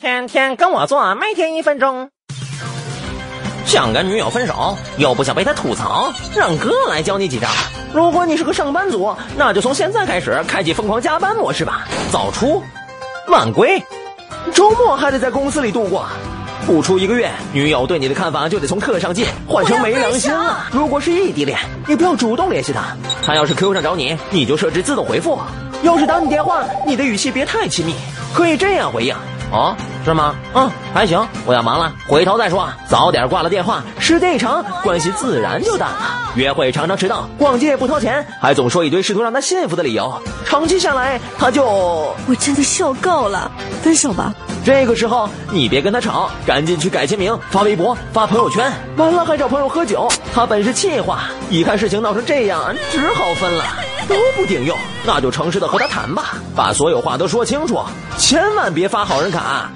天天跟我做，每天一分钟。想跟女友分手，又不想被她吐槽，让哥来教你几招。如果你是个上班族，那就从现在开始开启疯狂加班模式吧。早出晚归，周末还得在公司里度过。不出一个月，女友对你的看法就得从课上进换成没良心了。如果是异地恋，你不要主动联系她，她要是 QQ 上找你，你就设置自动回复。要是打你电话，你的语气别太亲密，可以这样回应。哦，是吗？嗯，还行，我要忙了，回头再说。早点挂了电话，时间一长，关系自然就淡了。约会常常迟到，逛街也不掏钱，还总说一堆试图让他幸福的理由，长期下来，他就……我真的受够了，分手吧。这个时候你别跟他吵，赶紧去改签名、发微博、发朋友圈，完了还找朋友喝酒。他本是气话，一看事情闹成这样，只好分了。都不顶用，那就诚实的和他谈吧，把所有话都说清楚，千万别发好人卡。